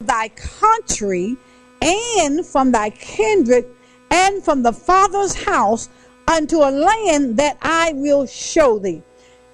thy country and from thy kindred and from the father's house unto a land that I will show thee.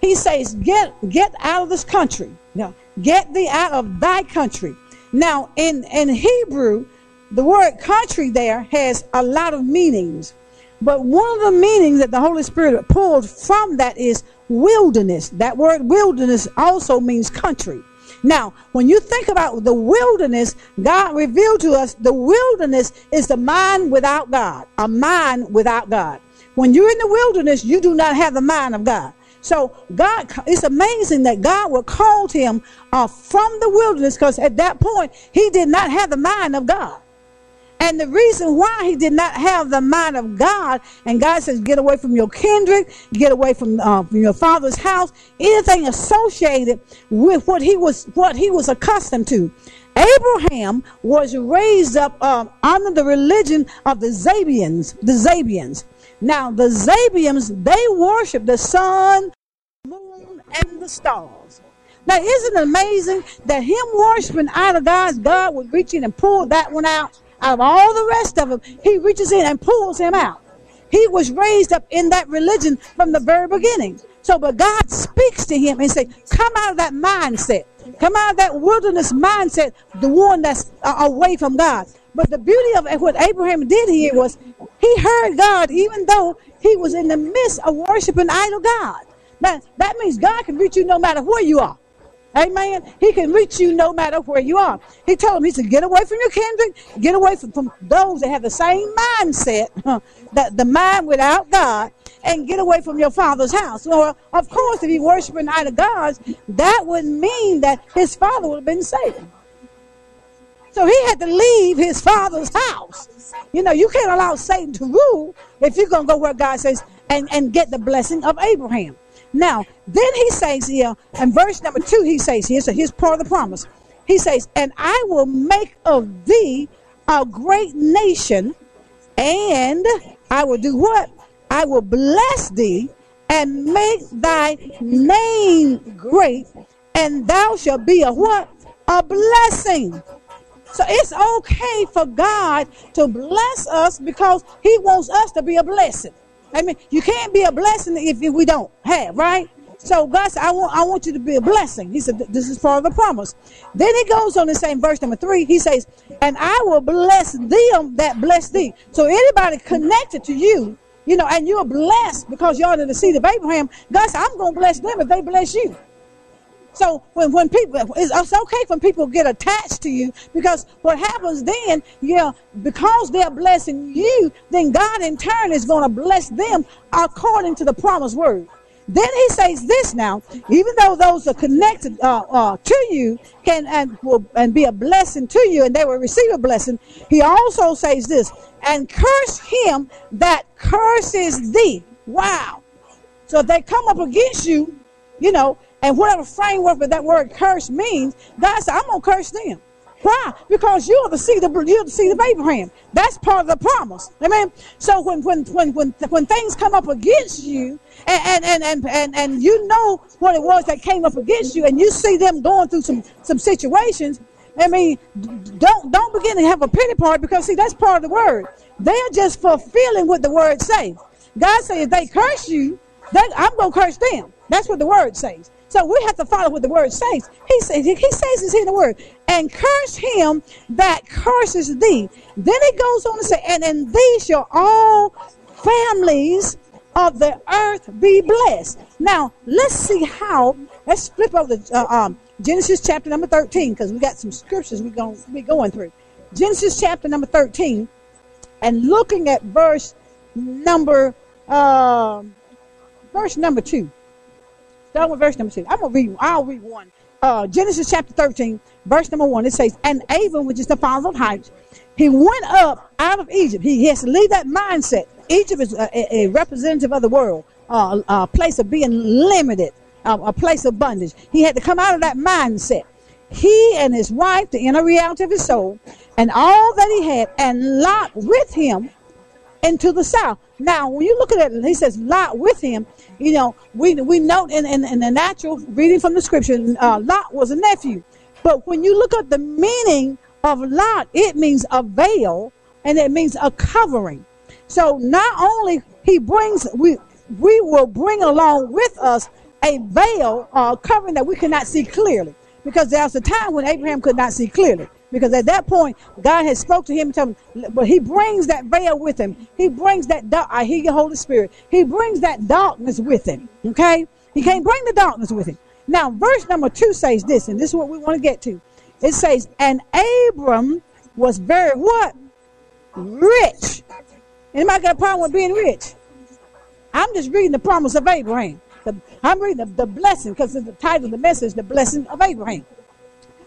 He says, Get get out of this country. Now, get thee out of thy country. Now, in, in Hebrew, the word country there has a lot of meanings. But one of the meanings that the Holy Spirit pulled from that is wilderness. That word wilderness also means country. Now, when you think about the wilderness, God revealed to us the wilderness is the mind without God, a mind without God. When you're in the wilderness, you do not have the mind of God. So God, it's amazing that God would call him uh, from the wilderness because at that point he did not have the mind of God. And the reason why he did not have the mind of God, and God says, get away from your kindred, get away from, uh, from your father's house, anything associated with what he was what he was accustomed to. Abraham was raised up uh, under the religion of the Zabians. The Zabians. Now the Zabians they worship the sun, moon, and the stars. Now isn't it amazing that him worshiping idol gods, God would reach in and pull that one out? Out of all the rest of them, he reaches in and pulls him out. He was raised up in that religion from the very beginning. So, but God speaks to him and say, come out of that mindset. Come out of that wilderness mindset, the one that's uh, away from God. But the beauty of what Abraham did here was he heard God even though he was in the midst of worshiping idol God. Now, that means God can reach you no matter where you are. Amen. He can reach you no matter where you are. He told him, he said, get away from your kindred, get away from, from those that have the same mindset, that the mind without God, and get away from your father's house. Well, of course, if he worshiping idol gods, that would mean that his father would have been saved. So he had to leave his father's house. You know, you can't allow Satan to rule if you're going to go where God says and, and get the blessing of Abraham. Now, then he says here, in verse number two, he says here, so here's part of the promise. He says, And I will make of thee a great nation, and I will do what? I will bless thee and make thy name great, and thou shalt be a what? A blessing. So it's okay for God to bless us because He wants us to be a blessing. I mean, you can't be a blessing if we don't have, right? So God said, I want, I want you to be a blessing. He said, this is part of the promise. Then he goes on the same verse number three, he says, and I will bless them that bless thee. So anybody connected to you, you know, and you're blessed because you're under the seed of Abraham, God said, I'm going to bless them if they bless you. So when, when people, it's, okay when people get attached to you because what happens then, yeah, because they're blessing you, then God in turn is going to bless them according to the promised word. Then he says this now, even though those are connected uh, uh, to you can and will and be a blessing to you, and they will receive a blessing. He also says this, and curse him that curses thee. Wow. So if they come up against you, you know, and whatever framework that that word curse means, God said, I'm going to curse them. Why? Because you're the seed of you're the seed of Abraham. That's part of the promise. Amen. So when when when when when things come up against you, and and and and and you know what it was that came up against you, and you see them going through some some situations. I mean, don't don't begin to have a pity party because see that's part of the word. They're just fulfilling what the word says. God says if they curse you, I'm gonna curse them. That's what the word says. So we have to follow what the word says. He says, he says this in the word, and curse him that curses thee. Then he goes on to say, and in thee shall all families of the earth be blessed. Now, let's see how, let's flip over to uh, um, Genesis chapter number 13, because we got some scriptures we're going to be going through. Genesis chapter number 13, and looking at verse number, uh, verse number 2. Start with verse number two. I'm gonna read. I'll read one. Uh, Genesis chapter 13, verse number one. It says, "And Abram, which is the father of heights, he went up out of Egypt. He, has to leave that mindset. Egypt is a, a representative of the world, uh, a place of being limited, a place of bondage. He had to come out of that mindset. He and his wife, the inner reality of his soul, and all that he had, and Lot with him into the south. Now, when you look at it, he says Lot with him. You know, we we note in, in, in the natural reading from the scripture, uh, Lot was a nephew. But when you look at the meaning of Lot, it means a veil and it means a covering. So not only he brings, we, we will bring along with us a veil uh, covering that we cannot see clearly. Because there was a time when Abraham could not see clearly. Because at that point, God had spoke to him, him, but he brings that veil with him. He brings that, dark, I hear your Holy Spirit. He brings that darkness with him. Okay? He can't bring the darkness with him. Now, verse number two says this, and this is what we want to get to. It says, and Abram was very what? Rich. Anybody got a problem with being rich? I'm just reading the promise of Abraham. The, I'm reading the, the blessing because the title of the message, the blessing of Abraham.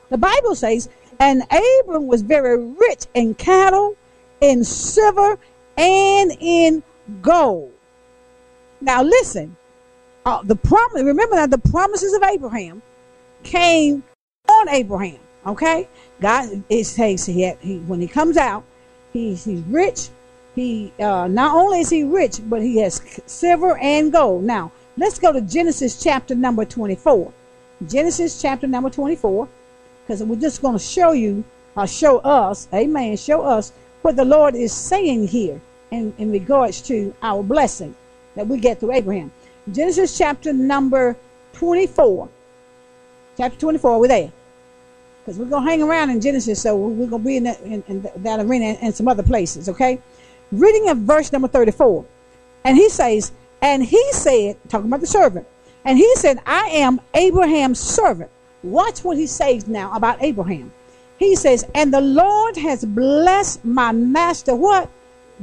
The Bible says, and Abram was very rich in cattle, in silver, and in gold. Now listen, uh, the promise. Remember that the promises of Abraham came on Abraham. Okay, God it says he, had, he when he comes out, he's he's rich. He uh, not only is he rich, but he has silver and gold. Now let's go to Genesis chapter number twenty-four. Genesis chapter number twenty-four, because we're just going to show you, uh, show us, Amen, show us what the Lord is saying here in in regards to our blessing that we get through Abraham. Genesis chapter number 24. Chapter 24, we're there. Because we're going to hang around in Genesis, so we're going to be in that, in, in that arena and some other places, okay? Reading of verse number 34. And he says, and he said, talking about the servant, and he said, I am Abraham's servant. Watch what he says now about Abraham. He says, and the Lord has blessed my master what?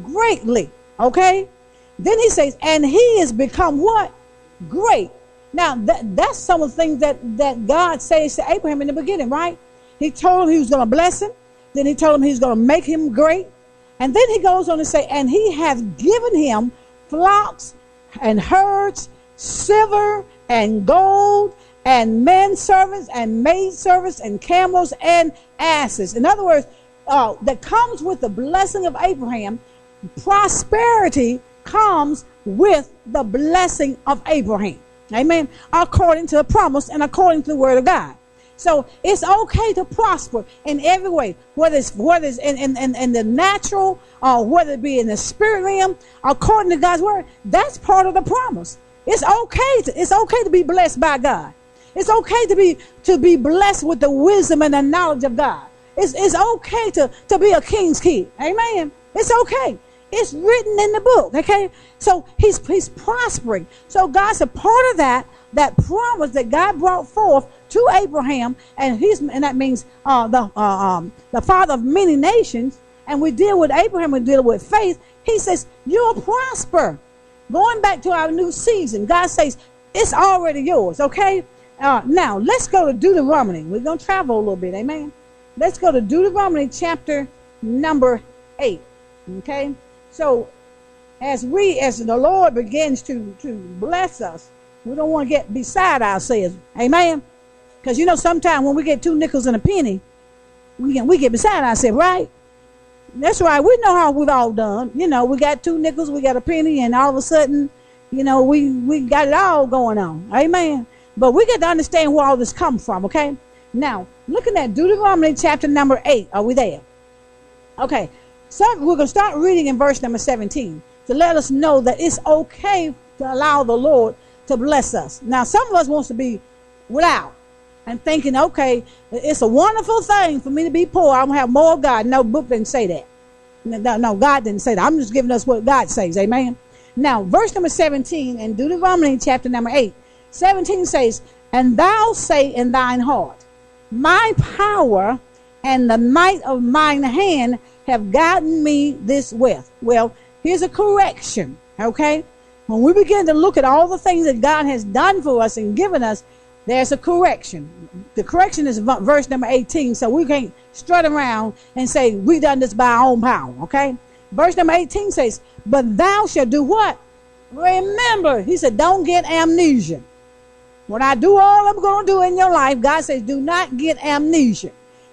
Greatly. Okay? Then he says, and he has become what? Great. Now that that's some of the things that, that God says to Abraham in the beginning, right? He told him he was going to bless him. Then he told him he's going to make him great. And then he goes on to say, and he has given him flocks and herds, silver and gold, and men servants and maid servants and camels and asses. In other words, uh, that comes with the blessing of Abraham, prosperity comes with the blessing of Abraham. Amen. According to the promise and according to the word of God. So it's okay to prosper in every way, whether it's whether it's in, in, in, in the natural or whether it be in the spirit realm, according to God's word. That's part of the promise. It's okay to it's okay to be blessed by God. It's okay to be to be blessed with the wisdom and the knowledge of God. It's, it's okay to, to be a king's kid. Amen. It's okay. It's written in the book. Okay. So he's he's prospering. So God's a part of that, that promise that God brought forth to Abraham, and he's and that means uh, the uh, um, the father of many nations. And we deal with Abraham, we deal with faith. He says, You'll prosper. Going back to our new season, God says, It's already yours, okay? Uh, now, let's go to Deuteronomy. We're going to travel a little bit, amen? Let's go to Deuteronomy chapter number 8, okay? So, as we, as the Lord begins to, to bless us, we don't want to get beside ourselves. Amen? Because you know, sometimes when we get two nickels and a penny, we get, we get beside ourselves, right? That's right. We know how we've all done. You know, we got two nickels, we got a penny, and all of a sudden, you know, we, we got it all going on. Amen. But we got to understand where all this comes from, okay? Now, looking at Deuteronomy chapter number 8. Are we there? Okay. So we're going to start reading in verse number 17 to let us know that it's okay to allow the Lord to bless us. Now, some of us wants to be without and thinking, okay, it's a wonderful thing for me to be poor. I'm going to have more of God. No book didn't say that. No, no, God didn't say that. I'm just giving us what God says. Amen. Now, verse number 17 in Deuteronomy chapter number 8. 17 says, And thou say in thine heart, My power and the might of mine hand have gotten me this wealth. Well, here's a correction, okay? When we begin to look at all the things that God has done for us and given us, there's a correction. The correction is verse number 18, so we can't strut around and say we done this by our own power, okay? Verse number 18 says, But thou shalt do what? Remember, he said, don't get amnesia. When I do all I'm going to do in your life, God says, do not get amnesia.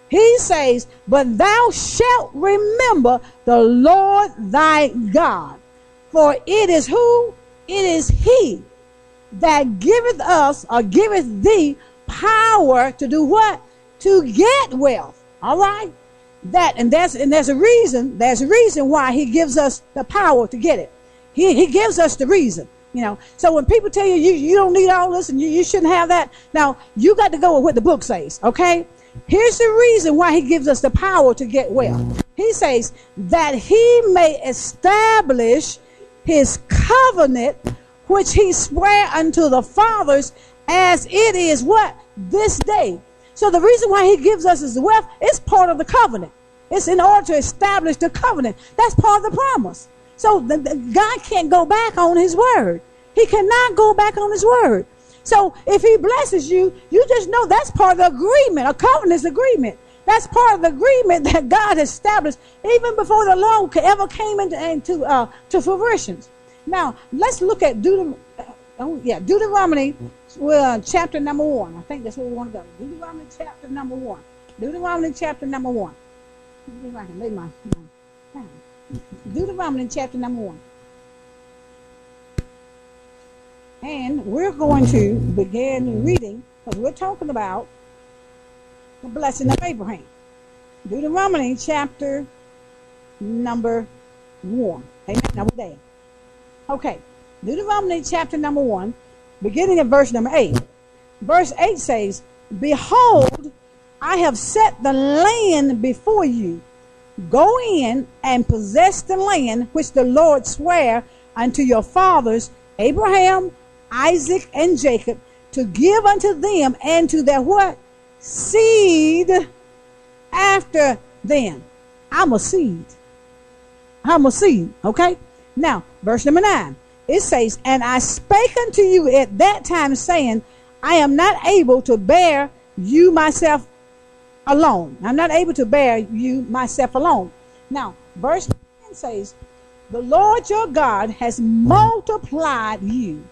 He says, But thou shalt remember the Lord thy God. For it is who? It is he that giveth us or giveth thee power to do what? To get wealth. All right? that, and that's and there's a reason. There's a reason why He gives us the power to get it. He He gives us the reason. You know, so when people tell you you, you don't need all this and you, you shouldn't have that, now you got to go with what the book says, okay? Here's the reason why he gives us the power to get well. He says that he may establish his covenant which he sware unto the fathers as it is what? This day. So the reason why he gives us his wealth is part of the covenant. It's in order to establish the covenant. That's part of the promise. So the, the, God can't go back on his word. He cannot go back on his word. So if he blesses you, you just know that's part of the agreement. A covenant agreement. That's part of the agreement that God established even before the law ever came into, into uh, to fruition. Now let's look at Deuteronomy. Uh, oh yeah, Deuteronomy, chapter number one. I think that's where we want to go. Deuteronomy chapter number one. Deuteronomy chapter number one. Let me Deuteronomy chapter number one. And we're going to begin reading because we're talking about the blessing of Abraham. Deuteronomy chapter number one. Amen. Now we're there. Okay. Deuteronomy chapter number one, beginning at verse number eight. Verse eight says, Behold, I have set the land before you Go in and possess the land which the Lord sware unto your fathers, Abraham, Isaac, and Jacob, to give unto them and to their what? Seed after them. I'm a seed. I'm a seed. Okay? Now, verse number nine. It says, And I spake unto you at that time, saying, I am not able to bear you myself alone. I'm not able to bear you myself alone. Now, verse 10 says, The Lord your God has multiplied you,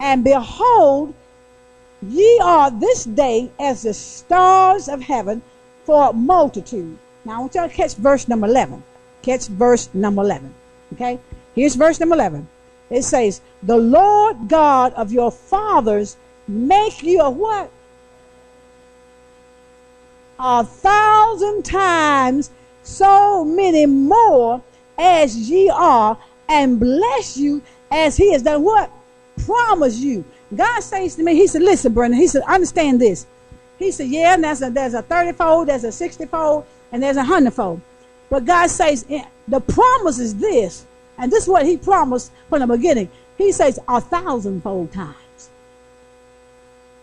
and behold, ye are this day as the stars of heaven for multitude. Now, I want you to catch verse number 11. Catch verse number 11. Okay? Here's verse number 11. It says, The Lord God of your fathers make you a what? A thousand times so many more as ye are, and bless you as he has done what? Promise you. God says to me, He said, Listen, Brenda, He said, understand this. He said, Yeah, there's a there's a 30 fold, there's a 60 fold, and there's a hundred fold. But God says eh, the promise is this, and this is what He promised from the beginning. He says a thousandfold times.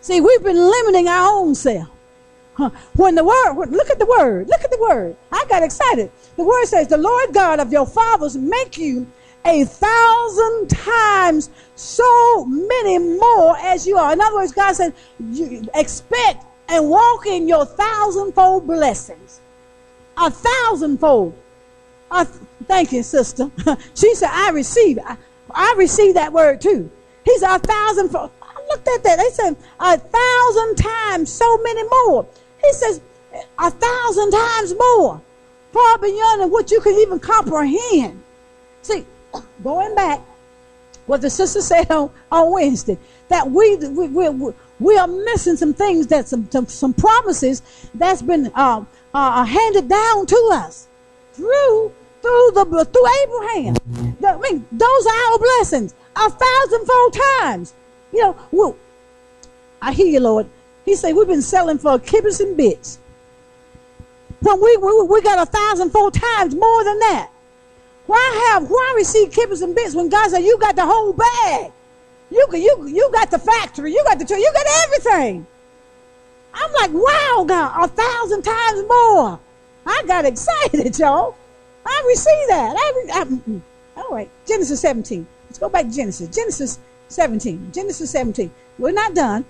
See, we've been limiting our own self. When the word, look at the word, look at the word. I got excited. The word says, The Lord God of your fathers make you a thousand times so many more as you are. In other words, God said, expect and walk in your thousandfold blessings. A thousandfold. I, thank you, sister. she said, I receive. I, I receive that word too. He said, a thousandfold. I looked at that. They said, a thousand times so many more. He says, a thousand times more, far beyond what you can even comprehend. See, going back, what the sister said on, on Wednesday, that we, we, we, we are missing some things that some, some, some promises that's been uh, uh, handed down to us through through the through Abraham. I mean, those are our blessings, a thousandfold times. You know, well, I hear you, Lord. He said, We've been selling for kibbles and bits. When we, we, we got a thousand four times more than that. Why have why receive kibbles and bits when God said you got the whole bag? You you you got the factory, you got the church. you got everything. I'm like, wow, God, a thousand times more. I got excited, y'all. I received that. I, I, mm, mm. all right, Genesis 17. Let's go back to Genesis. Genesis 17. Genesis 17. We're not done.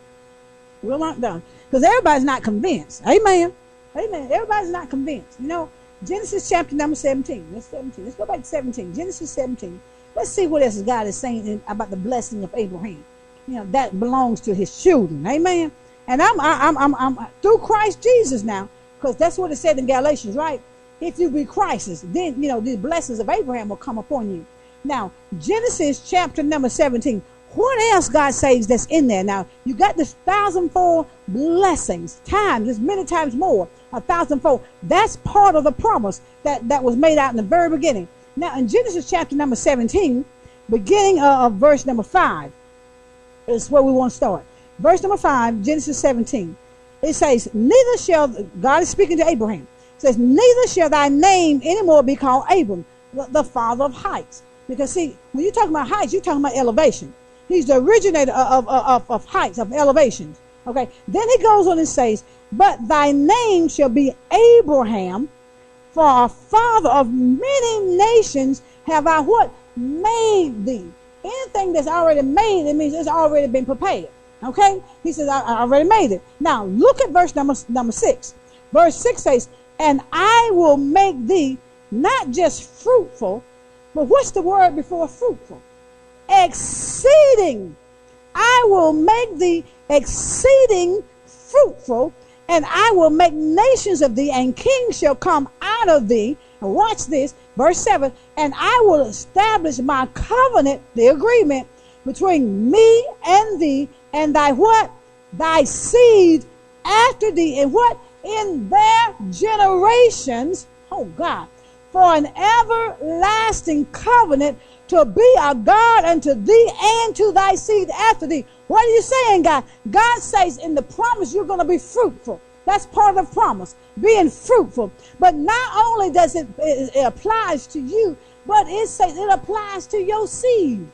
We're not done. Because everybody's not convinced. Amen. Amen. Everybody's not convinced. You know, Genesis chapter number 17. Let's 17. Let's go back to 17. Genesis 17. Let's see what else God is saying about the blessing of Abraham. You know, that belongs to his children. Amen. And I'm I'm I'm, I'm through Christ Jesus now, because that's what it said in Galatians, right? If you be Christ's, then you know the blessings of Abraham will come upon you. Now, Genesis chapter number 17. What else God says that's in there? Now, you got this thousandfold blessings, times, there's many times more, a thousandfold. That's part of the promise that, that was made out in the very beginning. Now, in Genesis chapter number 17, beginning of verse number 5, is where we want to start. Verse number 5, Genesis 17. It says, Neither shall, God is speaking to Abraham, says, Neither shall thy name anymore be called Abram, the father of heights. Because, see, when you're talking about heights, you're talking about elevation. He's the originator of, of, of, of heights, of elevations. Okay. Then he goes on and says, But thy name shall be Abraham, for a father of many nations have I what? Made thee. Anything that's already made, it means it's already been prepared. Okay? He says, I, I already made it. Now look at verse number, number six. Verse six says, And I will make thee not just fruitful, but what's the word before fruitful? Exceeding. I will make thee exceeding fruitful, and I will make nations of thee, and kings shall come out of thee. And watch this, verse 7 and I will establish my covenant, the agreement between me and thee, and thy what? Thy seed after thee, and what? In their generations, oh God, for an everlasting covenant to be a God unto thee and to thy seed after thee. What are you saying, God? God says in the promise you're going to be fruitful. That's part of the promise, being fruitful. But not only does it, it, it applies to you, but it says it applies to your seed.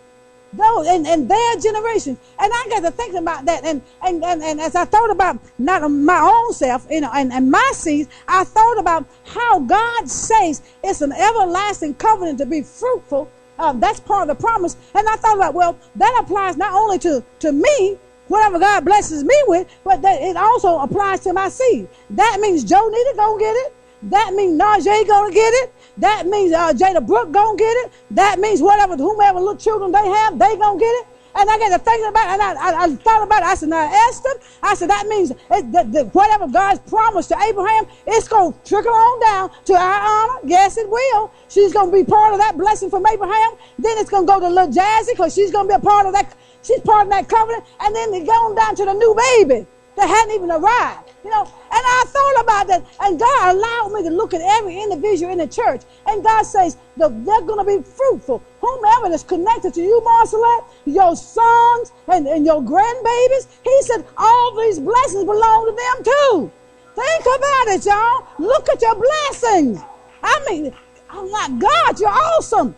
Those and, and their generation. And I got to thinking about that. And, and, and, and as I thought about not my own self, you know, and, and my seeds, I thought about how God says it's an everlasting covenant to be fruitful um, that's part of the promise. And I thought about, well, that applies not only to, to me, whatever God blesses me with, but that it also applies to my seed. That means Joe Nita gonna get it. That means Najee gonna get it. That means uh, Jada Brooke gonna get it. That means whatever, whomever little children they have, they gonna get it. And I get to thinking about it, and I, I, I, thought about it. I said, now, Esther, I said, that means it, the, the, whatever God's promised to Abraham, it's going to trickle on down to our honor. Yes, it will. She's going to be part of that blessing from Abraham. Then it's going to go to little Jazzy because she's going to be a part of that. She's part of that covenant. And then it going down to the new baby that hadn't even arrived. You know, and I thought about that, and God allowed me to look at every individual in the church. And God says they're going to be fruitful. Whomever is connected to you, Marcelette, your sons and, and your grandbabies, He said all these blessings belong to them too. Think about it, y'all. Look at your blessings. I mean, I'm like, God, you're awesome.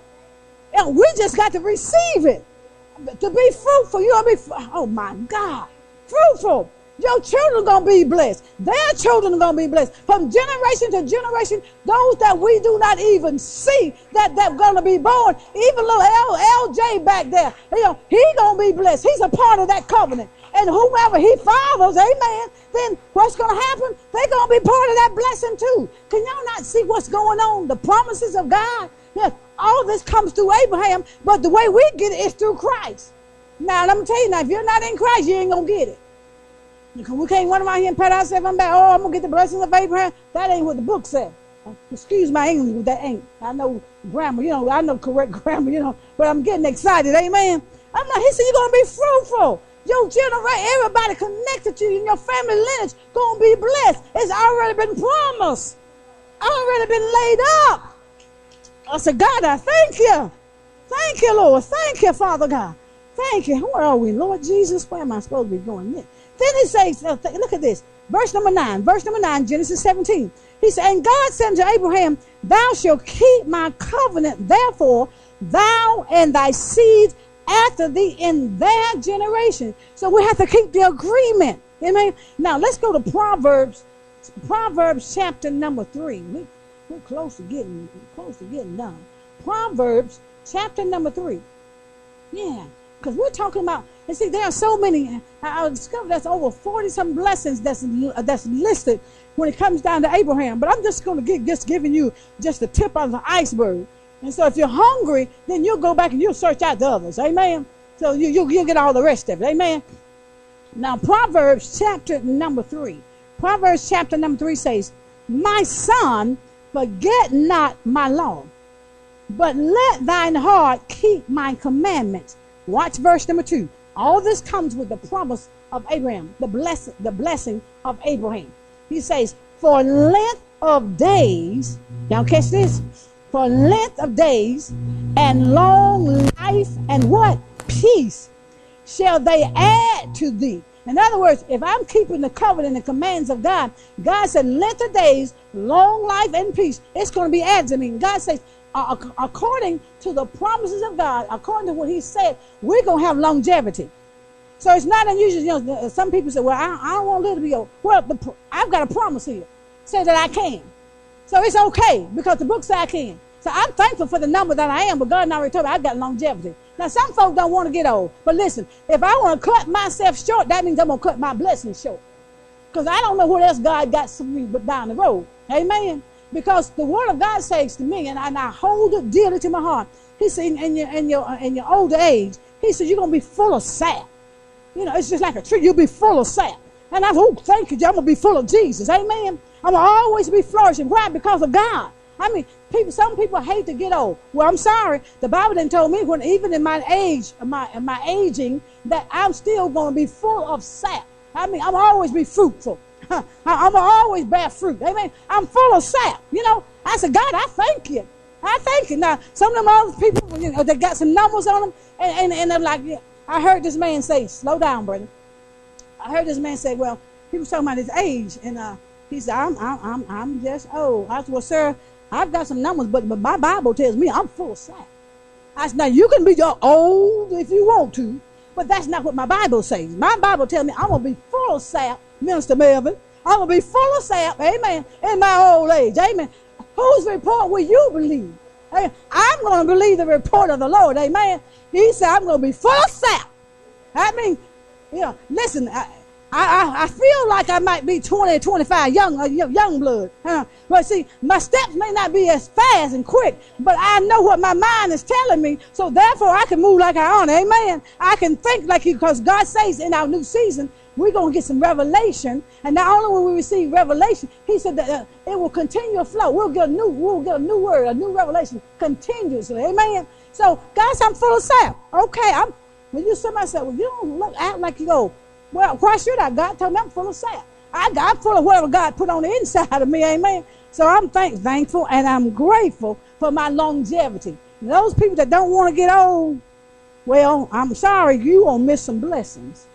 And we just got to receive it. To be fruitful, to be, oh my God, fruitful. Your children are going to be blessed. Their children are going to be blessed. From generation to generation, those that we do not even see that they're going to be born. Even little L, LJ back there, you know, he going to be blessed. He's a part of that covenant. And whomever he follows, amen, then what's going to happen? They're going to be part of that blessing too. Can y'all not see what's going on? The promises of God. Yes, all this comes through Abraham, but the way we get it is through Christ. Now, let me tell you now, if you're not in Christ, you ain't going to get it. We can't run around here and pat ourselves on the back. Oh, I'm gonna get the blessings of Abraham. That ain't what the book said. Excuse my English, but that ain't. I know grammar, you know, I know correct grammar, you know, but I'm getting excited, amen. I'm not, he said you're gonna be fruitful. Your generation, everybody connected to you in your family lineage gonna be blessed. It's already been promised. Already been laid up. I said, God, I thank you. Thank you, Lord. Thank you, Father God. Thank you. Where are we? Lord Jesus, where am I supposed to be going next? Then it says, look at this. Verse number 9. Verse number 9, Genesis 17. He said, And God said to Abraham, Thou shalt keep my covenant, therefore, thou and thy seed after thee in their generation. So we have to keep the agreement. Amen. Now let's go to Proverbs, Proverbs chapter number three. We, we're close to getting close to getting done. Proverbs chapter number three. Yeah, because we're talking about and see, there are so many. I discovered that's over 40 some blessings that's, uh, that's listed when it comes down to Abraham. But I'm just going to give, just giving you just the tip of the iceberg. And so if you're hungry, then you'll go back and you'll search out the others. Amen. So you, you, you'll get all the rest of it. Amen. Now, Proverbs chapter number three. Proverbs chapter number three says, My son, forget not my law, but let thine heart keep my commandments Watch verse number two. All this comes with the promise of Abraham, the blessing, the blessing of Abraham. He says, For length of days, now catch this, for length of days and long life and what? Peace shall they add to thee. In other words, if I'm keeping the covenant and the commands of God, God said, length of days, long life, and peace, it's going to be added to me. God says, according to the promises of God, according to what He said, we're going to have longevity. So it's not unusual. You know, some people say, "Well, I, I don't want to live to be old." Well, the, I've got a promise here, say that I can. So it's okay because the book says I can. So I'm thankful for the number that I am, but God already told me I've got longevity. Now, some folks don't want to get old. But listen, if I want to cut myself short, that means I'm going to cut my blessings short. Because I don't know what else God got for me but down the road. Amen. Because the word of God says to me, and I, and I hold it dearly to my heart. He said, in, in, your, in, your, uh, in your age, he said, you're going to be full of sap. You know, it's just like a tree. You'll be full of sap. And I'm, oh, thank you, I'm to be full of Jesus. Amen. I'm to always be flourishing. Why? Because of God. I mean, people, some people hate to get old. Well, I'm sorry. The Bible didn't told me when even in my age, my my aging, that I'm still going to be full of sap. I mean, I'm always be fruitful. I'm always bear fruit. Amen. I'm full of sap. You know, I said, God, I thank you. I thank you. Now, some of them other people, you know, they got some numbers on them, and, and, and they're like, yeah. I heard this man say, slow down, brother. I heard this man say, well, he was talking about his age, and uh, he said, I'm, I'm, I'm, I'm just old. I said, well, sir, I've got some numbers, but, but my Bible tells me I'm full of sap. I said, now you can be your old if you want to, but that's not what my Bible says. My Bible tells me I'm going to be full of sap, Minister Melvin. I'm going to be full of sap, amen, in my old age, amen. Whose report will you believe? I'm going to believe the report of the Lord, amen. He said, I'm going to be full of sap. I mean, you know, listen, I, I, I, feel like I might be 20 or 25 young, uh, young blood. Huh? But see, my steps may not be as fast and quick, but I know what my mind is telling me. So therefore, I can move like I own. Amen. I can think like you, because God says in our new season, we're going to get some revelation. And not only will we receive revelation, he said that uh, it will continue to flow. We'll get a new, we'll get a new word, a new revelation continuously. Amen. So, guys, I'm full of sap. Okay, I'm. When you somebody say, well, you don't look act like you go well, why should I? God told me I'm full of sap. I, I'm full of whatever God put on the inside of me. Amen. So I'm thank, thankful and I'm grateful for my longevity. Those people that don't want to get old, well, I'm sorry, you won't miss some blessings.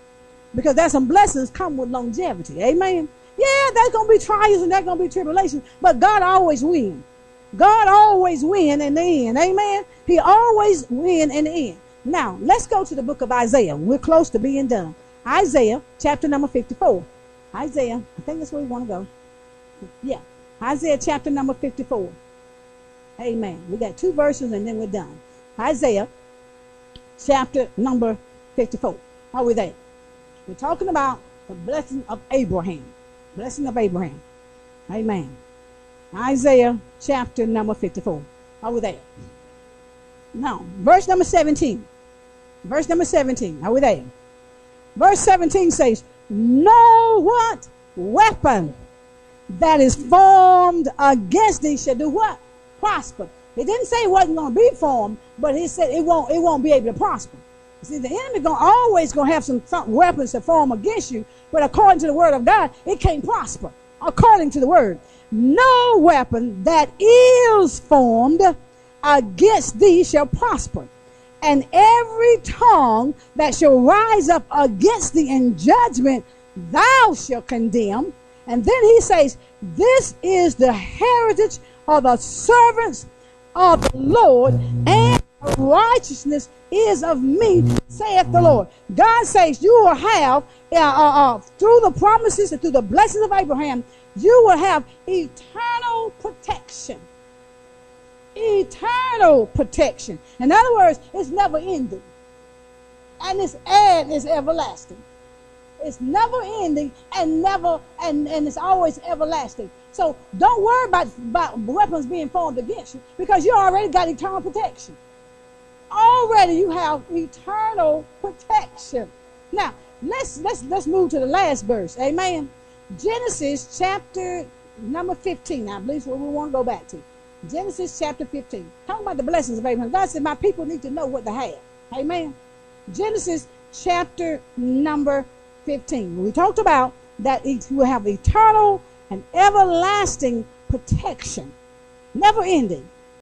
Because there's some blessings come with longevity. Amen. Yeah, there's to be trials and there's to be tribulations, but God always wins. God always win in the end. Amen. He always win in the end. Now, let's go to the book of Isaiah. We're close to being done. Isaiah chapter number 54. Isaiah, I think that's where we want to go. Yeah. Isaiah chapter number 54. Amen. We got two verses and then we're done. Isaiah chapter number 54. Are we there? We're talking about the blessing of Abraham. Blessing of Abraham. Amen. Isaiah chapter number 54. Are we there? Now, verse number 17. Verse number 17. Are we there? Verse 17 says, No what? Weapon that is formed against thee shall do what? Prosper. It didn't say it wasn't going to be formed, but he said it won't, it won't be able to prosper. See, the enemy gonna always gonna have some, some weapons to form against you, but according to the word of God, it can't prosper. According to the word, no weapon that is formed against thee shall prosper and every tongue that shall rise up against thee in judgment, thou shalt condemn. And then he says, This is the heritage of the servants of the Lord, and righteousness is of me, saith the Lord. God says, You will have, uh, uh, uh, through the promises and through the blessings of Abraham, you will have eternal protection eternal protection. In other words, it's never ending. And it's and it's everlasting. It's never ending and never and, and it's always everlasting. So don't worry about, about weapons being formed against you because you already got eternal protection. Already you have eternal protection. Now let's let's let's move to the last verse. Amen. Genesis chapter number 15. I believe what we want to go back to. Genesis chapter 15. Talking about the blessings of Abraham. God said, My people need to know what to have. Amen. Genesis chapter number 15. We talked about that you will have eternal and everlasting protection, never ending.